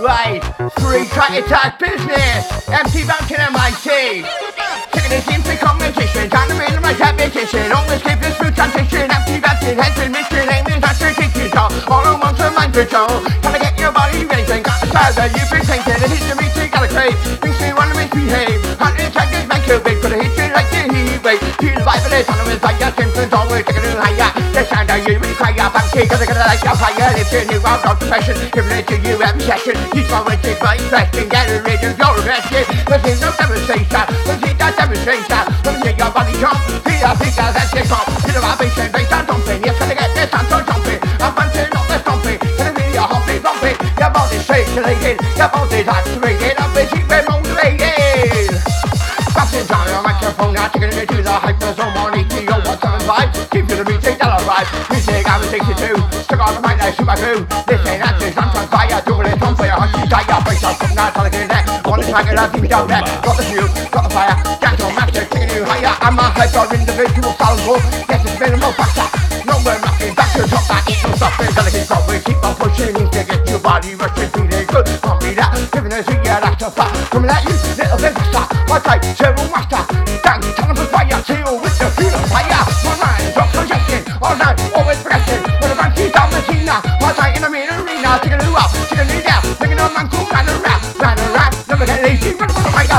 Right, free track attack business. MC Banking MIT. Taking the team to competition, trying to win my competition. Always keep this smooth transition. MC Banking heads in mission, aim is not to kick you all. I want to mind control. Trying to get your body racing. Got the style that you've been thinking. The history to gotta crave. Makes me wanna misbehave. Hundred seconds make you big, but the history like the heat wave. Feel vibe for this, on the way, like your symptoms always taking a higher. The sound of you require funky, cause I gotta like your fire. If you're new out of profession, giving it to you every session. Teach my way to my impression, get rid of your aggression. But there's no demonstration, but see that demonstration. Let me see your body jump, feel a bigger that's your top. Feel the vibration, based on something. Yes, gonna get this, I'm so jumping. I'm punching up the stomping, gonna feel your beat bumping. Your body's circulating, your body's activated, I'm busy, we're motivated. Passing down your microphone, now taking it to the hyperzone, the like super. This ain't acting, I'm on fire. Doing it on fire, hot, you die, your face up, from now, to get neck. Try and love you down there. Got the fuse, got the fire. Gas on master, taking you higher. I'm a hyper individual, fallible. Yes, it's minimal factor. No, we're knocking back to the top, that no stopping. Gotta keep going, keep on pushing. To get your body rushing, feeling good. Pump me that, giving us a year after fat. Coming at you, little bit faster. One type, several master. Dance, time for fire, till with the feel of fire.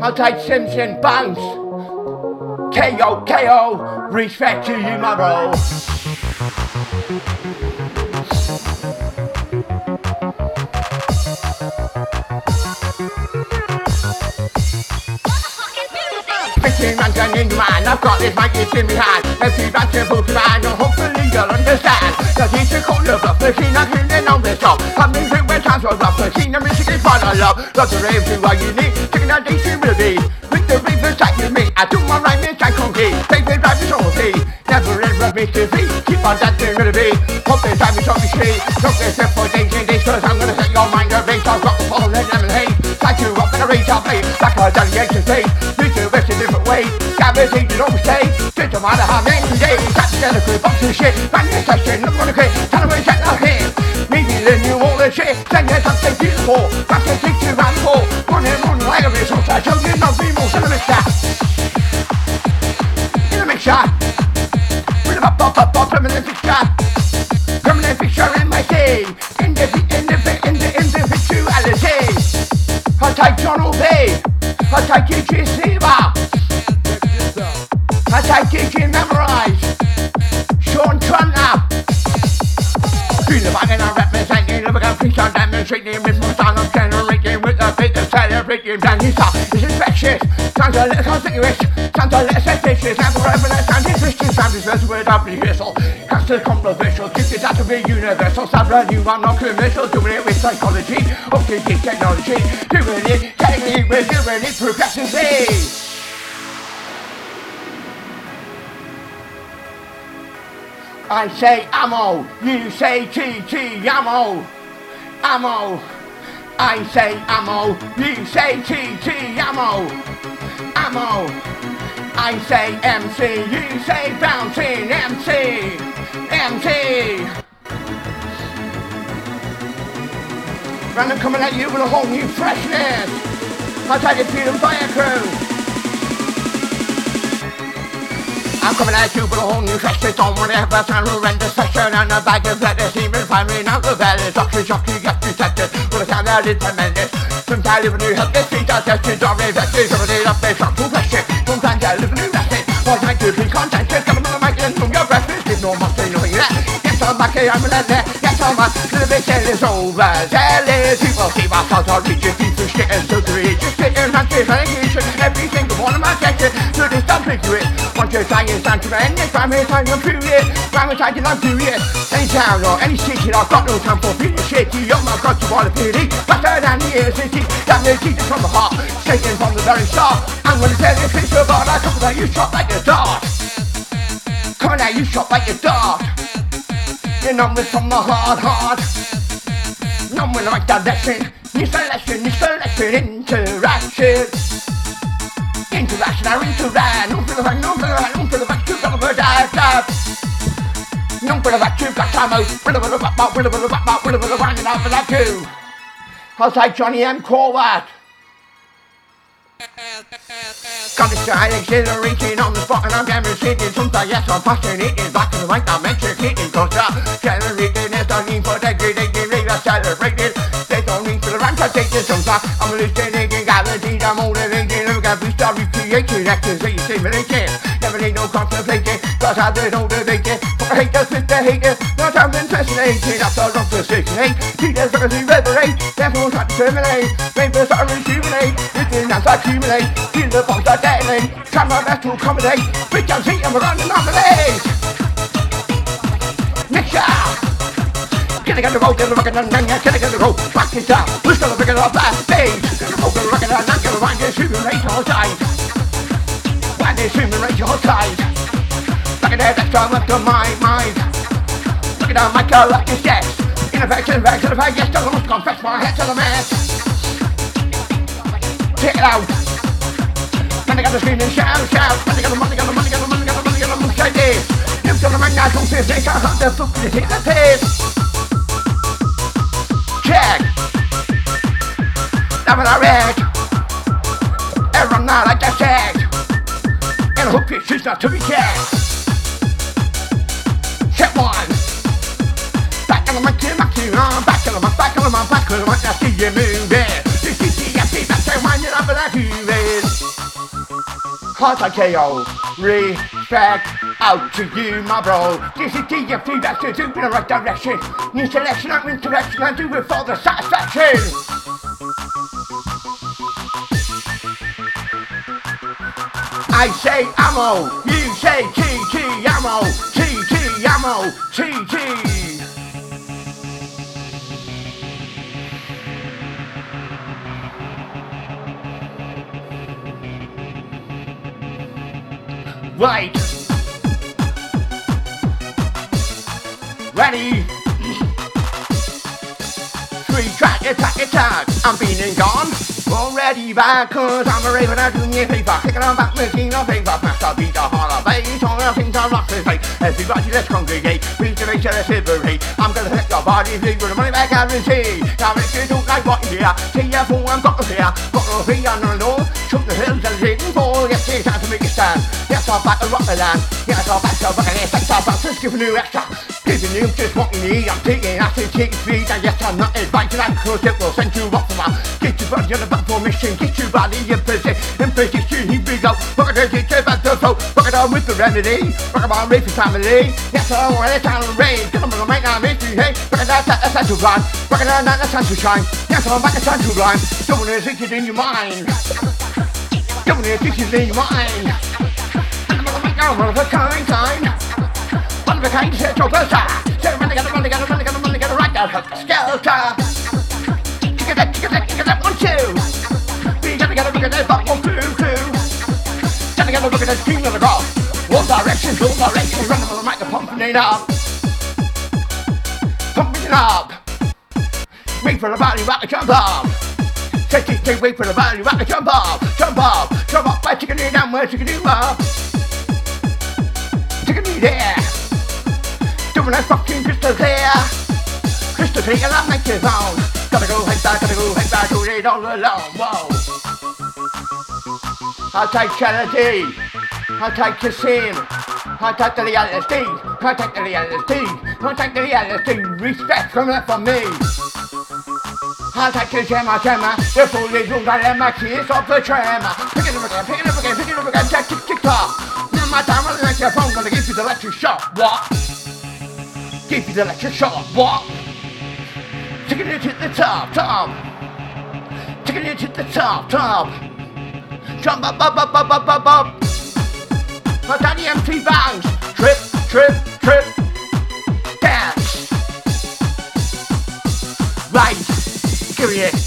outside Simpson bounce. KO, KO, respect to you, my bro. And in man, I've got this mic, it's in my hand. If you run to man, hopefully you'll understand. The teacher called the bluff machine, I'm hitting on the top. Coming through with times for rough machine, the music is fun, I love. Love the rave, do what you need, taking a decent melody. With the reverse like you me, I do my rhyme in psychology. Favorite drive is on me, never ever miss to be. Keep on dancing with me, hope this time is on me street. Don't get set for days and days, cause I'm gonna set your mind a race. I've got the fall and lemonade. Like you up in a race, I'll play like a done the agency. You do this in different ways, gravitated on stage. Didn't matter how many days, got together, grip up to shit. Man, this session, I'm gonna quit, tell them we then you all the shit, then there's something beautiful. Back to six to round four, running on like a resource. I show you no more, so let. In the mixer, with a pop, pop, pop, pop, permanent fixture. Permanent fixture in my day. In the, in the, in the individuality. I take John O'Bay. I take Gigi Silva. I Feature demonstrating with my style of generating with the beat of celebrating Danisa is infectious, sounds a little conspicuous, sounds a little suspicious, and forever that sound is Christian, sound is verse with W whistle, cast is controversial, keep it out to be universal, sound a new one, not commercial, doing it with psychology, updating technology, doing it, technically, we're doing it progressively. I say ammo, you say TT ammo, ammo. I say ammo, you say TT ammo, ammo. I say MC, you say bouncing MC, MC. Random coming at you with a whole new freshness. I'll take it to the fire crew. I'm coming at you with a whole new freshness on whatever sound horrendous session and a bag of lettuce even firing out the belly. Shocky, shocky, get detected. With a sound that is tremendous. Sometimes live a new helpless feet are tested, are invested, somebody up there, some question. Sometimes I live a new message. One time to be contented, coming on the mic and from your breath. There's no more thing knowing that. Yes, I'm back here, I'm in there. Yes, I'm back. Little bit tell is over. Tell is people keep our thoughts on reaching deep to shit and so to reach. Just sit and have this allegation. Every single one of my section to this dumping to it. Science and tremendous Primary time I'm furious Primary time till I'm furious Any town or any city I've got no time for being shitty Oh my god you want a pity Faster than the air city Damn the teachers from the heart. Shaking from the very start. I'm gonna tell you it's about I come that you shot like a dart Come on now you shot like a dart You know me from the hard hard No one like direction. New selection, new selection, interaction. Interaction, I interact per la vac, non Wap Willa willa out for that too How's that Johnny M. Corwat? Got this guy exhilarating on the spot and I'm demonstrating something yes I'm fascinating Back in the mic I'm educating Cause I'm generating there's no need for degradation Really celebrating There's no need for the rant I'm taking some time I'm hallucinating guaranteed I'm motivating Look at we start recreating Activity stimulating Never need no contemplating Cause I did all the dating For haters with the haters No time in fascinating After wrong for 68 Peter's because he reverate Therefore try to terminate Rainbows are rejuvenate Within us accumulate Feel the bombs are detonate Try my best to accommodate Bitch I'm seeing we're running on the Next up Can I get the road, get the rocket, and then can I get the road? Back it up, who's gonna pick it up that stage? Get the road, get the rocket, and then get the round, get simulate all sides. When they simulate all sides. Look at that, that's up to my mind. Look at that, my car, like this, yes. Innovation, innovation, innovation, yes, I must confess my head to the mess. Check it out. When they got the scream and shout, shout. When they got the money, got the money, got the money, got the money, got the money, got the money. You've got the money, I don't if they can hunt the foot, they take the piss. Check. Now when I read, every night I just checked. And I hope you choose not to be checked. On uh, the monkey, monkey, on. Back on the monkey, back on the monkey, back on the. I see you moving. You see, see, I see, that's the one you're up I moving. Oh, KO. Respect out to you, my bro. This is DFT, that's to do in the right direction. New selection, I'm in direction, I do it for the satisfaction. I say ammo, you say TT ammo, TT ammo, TT. Right. Ready. Three track attack attack. I'm feeling gone. Already back cause I'm a raven I do me paper. Kicking on back making a paper. Master beat the holler bass. All the things I rock the face. Everybody let's congregate. To make sure let's liberate. I'm gonna take your body feel with the money back guarantee. Now if you don't like what you hear, see ya fool I'm to fear. No fear on the back to rock the land. Yes, I'm back to rock the. Thanks, I'm back to give new extra. Giving you just what you need. I'm taking acid, taking speed. And yes, I'm not inviting and cause it will send you off the map. Get your body on the back formation. Get your body in position. In position, here we go. Rock it, get your back to flow. Rock it on with the remedy. Rock it on with the family. Yes, I want it down the rain. Come on, hey. Rock it on, that's time to. Rock it that's time shine. Yes, I'm back, it's time to think it in your mind. To think it in your mind. I'm out of a kind, kind. One of a kind, set your birth Say, run, together, run, together, run, together, run, together, right down, skelter. Chicken that, chicken that, chicken that, one, two. Get a look at that, but one, two, two. Get a look at that team on the golf. All directions, all directions, run on the mic, pumping it up. Pumping it up. Wait for the body, rock the jump up. Take it, take, wait for the body, rock the jump up. Jump up, jump up, where chicken down, where chicken it up. There. Doing that fucking crystal clear. Crystal clear, I make it on. Gotta go head back, gotta go head back, do it all alone. Whoa. I'll take charity. I'll take the sin. I'll take the reality. I'll take the reality. I'll take the reality. Respect from that for me. I'll take the gemma, gemma. The fully doomed dilemma. Kiss off the tremor. Pick it up again, pick it up again, pick it up again. Tick, tick, tick, tock. Now my time the next phone. Gonna give you the electric shock. What? Give you the electric shock. What? Taking it to the top, top. Taking it to the top, top. Jump up, up, up, up, up, up, up. My daddy empty bangs. Trip, trip, trip. Dance. Right. Give me it.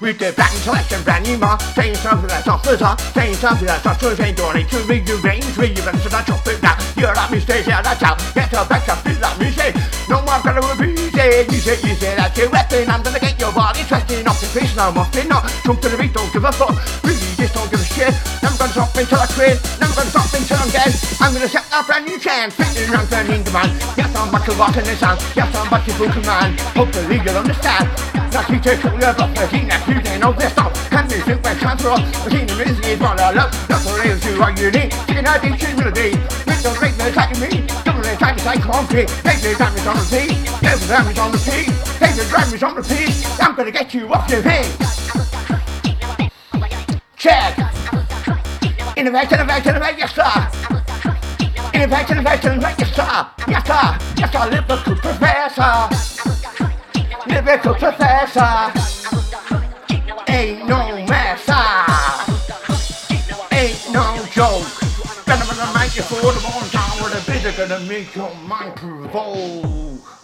We did back selection, brand new mark, saying something that's off the top, saying something that's not true, saying doing it to me, you range, we even so that's off it now. You're not mistake, yeah, that's out. Get her back up, feel like me say. No more gonna repeat it. You say, you say that's your weapon, I'm gonna get your body twisted off the face, now I'm off it, not. Jump to the beat, don't give a fuck. Really, just don't give a shit. Never gonna stop until I quit, never gonna stop until I'm dead. I'm gonna set a brand new chance, fitting around turning the man. Yes, I'm back to walking the sound, yes, I'm back to booking man. Hopefully you'll understand. Now you take a look up, I think that you can know this stuff. Can you think when transfer? I think the reason is what I love. That's what it is, you are unique. Chicken addiction melody. With the rate that's attacking me. Double the time is like concrete. Take the damage on repeat. Take the damage on repeat. Take the damage on repeat. I'm gonna get you off your feet. Check. Innovate, innovate, innovate, yes sir. Innovate, innovate, innovate, yes sir. Yes sir. Yes sir, Liverpool professor. Lyrical professor Ain't no massa Ain't no joke Gonna make you for the one time with a bit gonna make your mind provoke